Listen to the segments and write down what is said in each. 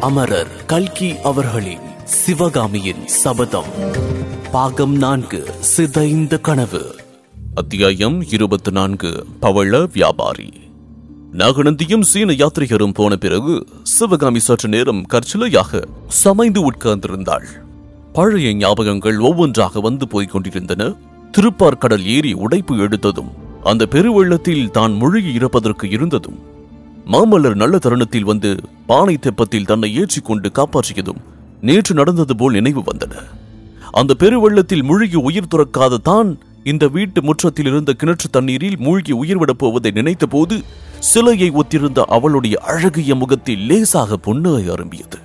அமரர் கல்கி அவர்களின் சிவகாமியின் சபதம். பாகம் நான்கு சிதைந்த கனவு. அத்தியாயம் இருபத்தி நான்கு பவள வியாபாரி. நாகநந்தியும் சீன யாத்ரிகரும் போன பிறகு சிவகாமி சற்று நேரம் கற்சிலையாக சமைந்து உட்கார்ந்திருந்தாள். பழைய ஞாபகங்கள் ஒவ்வொன்றாக வந்து போய்க் கொண்டிருந்தன. திருப்பார்கடல் ஏரி உடைப்பு எடுத்ததும் அந்த பெருவெள்ளத்தில் தான் முழுகி இருப்பதற்கு இருந்ததும் மாமல்லர் நல்ல தருணத்தில் வந்து பானை தெப்பத்தில் தன்னை ஏற்றிக்கொண்டு காப்பாற்றியதும் நேற்று நடந்தது போல் நினைவு வந்தன. அந்த பெருவெள்ளத்தில் மூழ்கி உயிர் துறக்காத தான் இந்த வீட்டு முற்றத்தில் இருந்த கிணற்று தண்ணீரில் மூழ்கி உயிர் விடப் போவதை நினைத்த போது சிலையை ஒத்திருந்த அவளுடைய அழகிய முகத்தில் லேசாக பொன்னாய் அரும்பியது.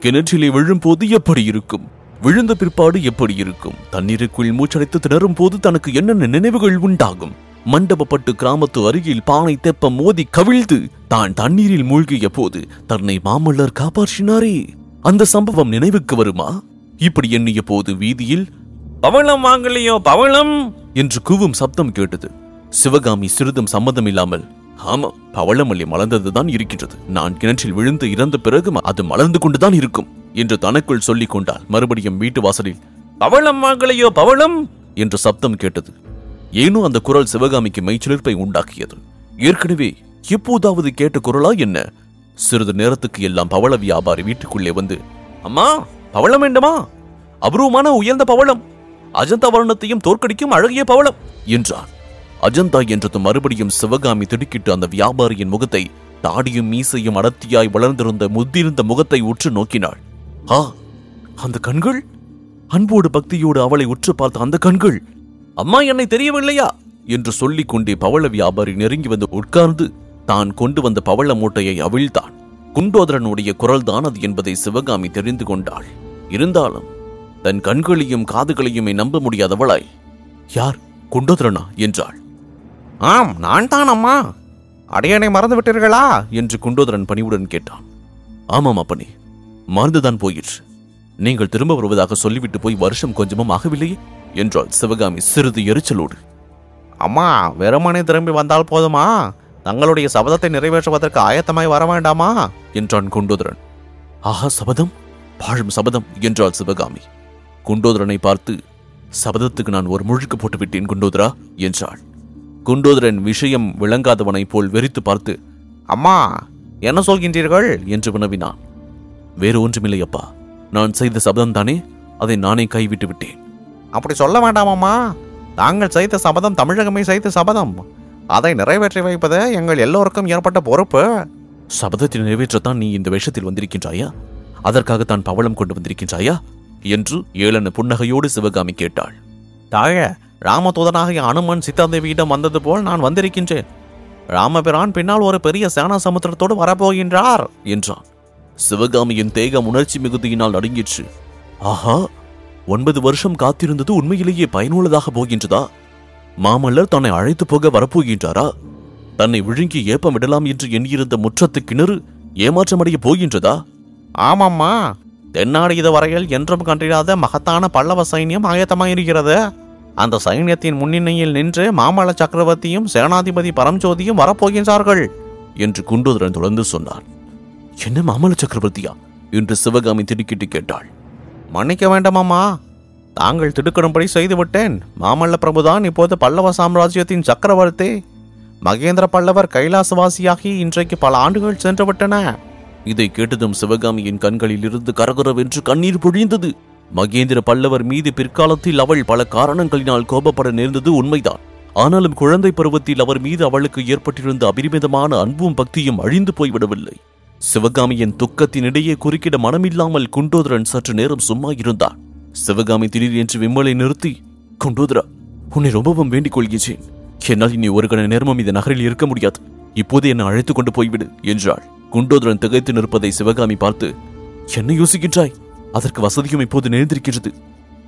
கிணற்றிலே விழும்போது எப்படி இருக்கும்? விழுந்த பிற்பாடு எப்படி இருக்கும்? தண்ணீருக்குள் மூச்சடைத்து திணறும் போது தனக்கு என்னென்ன நினைவுகள் உண்டாகும்? மண்டபப்பட்டு கிராமத்து அருகில் பானை தெப்பம் மோதி கவிழ்ந்து தான் தண்ணீரில் மூழ்கிய போது தன்னை மாமல்லர் காப்பாற்றினாரே. அந்த சம்பவம் நினைவுக்கு வருமா? இப்படி எண்ணிய போது வீதியில் பவளம் வாங்கலையோ பவளம்? என்று கூவும் சப்தம் கேட்டது. சிவகாமி சிறிதும் சம்மதம் இல்லாமல் ஆமா பவளமல்லி மலர்ந்ததுதான் இருக்கின்றது. நான் கிணற்றில் விழுந்து இறந்த பிறகு அது மலர்ந்து கொண்டுதான் இருக்கும் என்று தனக்குள் சொல்லிக் கொண்டால் மறுபடியும் வீட்டு வாசலில் பவளம் வாங்கலையோ பவளம்? என்று சப்தம் கேட்டது. ஏனோ அந்த குரல் சிவகாமிக்கு மெய்ச்சிலிர்ப்பை உண்டாக்கியது. ஏற்கனவே எப்போதாவது கேட்ட குரலா என்ன? சிறிது நேரத்துக்கு எல்லாம் பவள வியாபாரி வீட்டுக்குள்ளே வந்து அம்மா பவளம் வேண்டுமா? அபூர்வமான உயர்ந்த பவளம். அஜந்தா வர்ணத்தையும் தோற்கடிக்கும் அழகிய பவளம் என்றான். அஜந்தா என்றதும் மறுபடியும் சிவகாமி திடுக்கிட்டு அந்த வியாபாரியின் முகத்தை தாடியும் மீசையும் அடர்த்தியாய் வளர்ந்திருந்த முதிர்ந்த முகத்தை உற்று நோக்கினாள். ஆ அந்த கண்கள்? அன்போடு பக்தியோடு அவளை உற்று பார்த்த அந்த கண்கள். அம்மா என்னை தெரியவில்லையா? என்று சொல்லிக் கொண்டே பவள வியாபாரி நெருங்கி வந்து உட்கார்ந்து தான் கொண்டு வந்த பவள மூட்டையை அவிழ்த்தான். குண்டோதரனுடைய குரல்தான் அது என்பதை சிவகாமி தெரிந்து கொண்டாள். இருந்தாலும் தன் கண்களையும் காதுகளையுமே நம்ப முடியாதவளாய் யார்? குண்டோதரனா? என்றாள். ஆம் நான் தான் அம்மா. அடையனை மறந்து விட்டீர்களா என்று குண்டோதரன் பணிவுடன் கேட்டான். ஆமாம் அப்பனே மறந்துதான் போயிற்று. நீங்கள் திரும்ப வருவதாக சொல்லிவிட்டு போய் வருஷம் கொஞ்சமும் ஆகவில்லையே? என்றாள் சிவகாமி சிறிது எரிச்சலோடு. அம்மா வெறுமனே திரும்பி வந்தால் போதுமா? தங்களுடைய சபதத்தை நிறைவேற்றுவதற்கு ஆயத்தமாய் வர வேண்டாமா? என்றான் குண்டோதரன். ஆஹா சபதம்? பாழும் சபதம் என்றாள் சிவகாமி. குண்டோதரனை பார்த்து சபதத்துக்கு நான் ஒரு முழுக்கு போட்டு விட்டேன் குண்டோதரா என்றாள். குண்டோதரன் விஷயம் விளங்காதவனைப் போல் வெறித்து பார்த்து அம்மா என்ன சொல்கின்றீர்கள்? என்று வினவினான். வேறு ஒன்றுமில்லை அப்பா நான் செய்த சபதம் தானே அதை நானே கைவிட்டு விட்டேன் அப்படி சொல்ல வேண்டாமம்மா. தாங்கள் செய்த சபதம் தமிழகமே செய்த சபதம். அதை நிறைவேற்றி வைப்பது எங்கள் எல்லோருக்கும் ஏற்பட்ட பொறுப்பு. சபதத்தை நிறைவேற்றத்தான் நீ இந்த வேஷத்தில் வந்திருக்கின்றாயா? அதற்காகத்தான் பவளம் கொண்டு வந்திருக்கின்றாயா? என்று ஏளன புன்னகையோடு சிவகாமி கேட்டாள். தாழ ராமதூதனாகிய அனுமன் சீதாதேவியிடம் வந்தது போல் நான் வந்திருக்கின்றேன். ராமபிரான் பின்னால் ஒரு பெரிய சேனா சமுத்திரத்தோடு வரப்போகின்றார் என்றான். சிவகாமியின் தேகம் உணர்ச்சி மிகுதியினால் நடுங்கிற்று. ஆஹா ஒன்பது வருஷம் காத்திருந்தது உண்மையிலேயே பயனுள்ளதாக போகின்றதா? மாமல்லர் தன்னை அழைத்து போக வரப்போகின்றாரா? தன்னை விழுங்கி ஏப்பம் விடலாம் என்று எண்ணியிருந்த முற்றத்து கிணறு ஏமாற்றமடைய போகின்றதா? ஆமாம்மா. தென்னாடு இதுவரையில் என்றும் கண்டிராத மகத்தான பல்லவ சைன்யம் ஆயத்தமாயிருக்கிறது. அந்த சைன்யத்தின் முன்னிலையில் நின்று மாமல்ல சக்கரவர்த்தியும் சேனாதிபதி பரம்ஜோதியும் வரப்போகின்றார்கள் என்று குண்டோதரன் தொடர்ந்து சொன்னார். என்ன மாமல்ல சக்கரவர்த்தியா? என்று சிவகாமி திடுக்கிட்டு கேட்டாள். மன்னிக்க வேண்டாமாமா தாங்கள் திடுக்கிடும்படி செய்துவிட்டேன். மாமல்ல பிரபுதான் இப்போது பல்லவ சாம்ராஜ்யத்தின் சக்கரவர்த்தி. மகேந்திர பல்லவர் கைலாசவாசியாகி இன்றைக்கு பல ஆண்டுகள் சென்றுவிட்டன. இதை கேட்டதும் சிவகாமியின் கண்களில் இருந்து கரகரவென்று கண்ணீர் பொழிந்தது. மகேந்திர பல்லவர் மீது பிற்காலத்தில் அவள் பல காரணங்களினால் கோபப்பட நேர்ந்தது உண்மைதான். ஆனாலும் குழந்தை பருவத்தில் அவர் மீது அவளுக்கு ஏற்பட்டிருந்த அபரிமிதமான அன்பும் பக்தியும் அழிந்து போய்விடவில்லை. சிவகாமியின் துக்கத்தினிடையே குறுக்கிட மனமில்லாமல் குண்டோதரன் சற்று நேரம் சும்மா இருந்தான். சிவகாமி திடீர் என்று விம்மலை நிறுத்தி குண்டோதரா உன்னை ரொம்பவும் வேண்டிக் கொள்கிறேன் என்னால் இனி ஒரு கண நேரமும் இந்த நகரில் இருக்க முடியாது. இப்போது என்னை அழைத்துக் கொண்டு போய்விடு என்றாள். குண்டோதரன் திகைத்து நிற்பதை சிவகாமி பார்த்து என்ன யோசிக்கின்றாய்? அதற்கு வசதியும் இப்போது நேர்ந்திருக்கிறது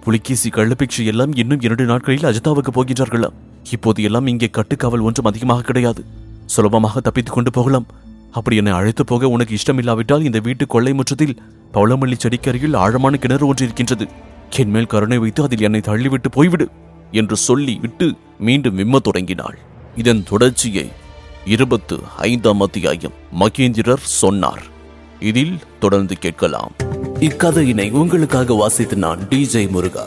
புலிகேசி கள்ளப்பிக்ஷை எல்லாம் இன்னும் இரண்டு நாட்களில் அஜிதாவுக்கு போகின்றார்களாம். இப்போது எல்லாம் இங்கே கட்டுக்காவல் ஒன்றும் அதிகமாக கிடையாது. சுலபமாக தப்பித்துக் கொண்டு போகலாம். அப்படி என்னை அழைத்து போக உனக்கு இஷ்டமில்லாவிட்டால் இந்த வீட்டு கொள்ளை முற்றத்தில் பவளமல்லி செடிக்கரையில் ஆழமான கிணறு ஒன்று இருக்கின்றது என் மேல் கருணை வைத்து அதில் என்னை தள்ளிவிட்டு போய்விடு என்று சொல்லி விட்டு மீண்டும் விம்மத் தொடங்கினாள். இதன் தொடர்ச்சியை இருபத்து ஐந்தாம் அத்தியாயம் மகேந்திரர் சொன்னார். இதில் தொடர்ந்து கேட்கலாம். இக்கதையினை உங்களுக்காக வாசித்து நான் டிஜே முருகா.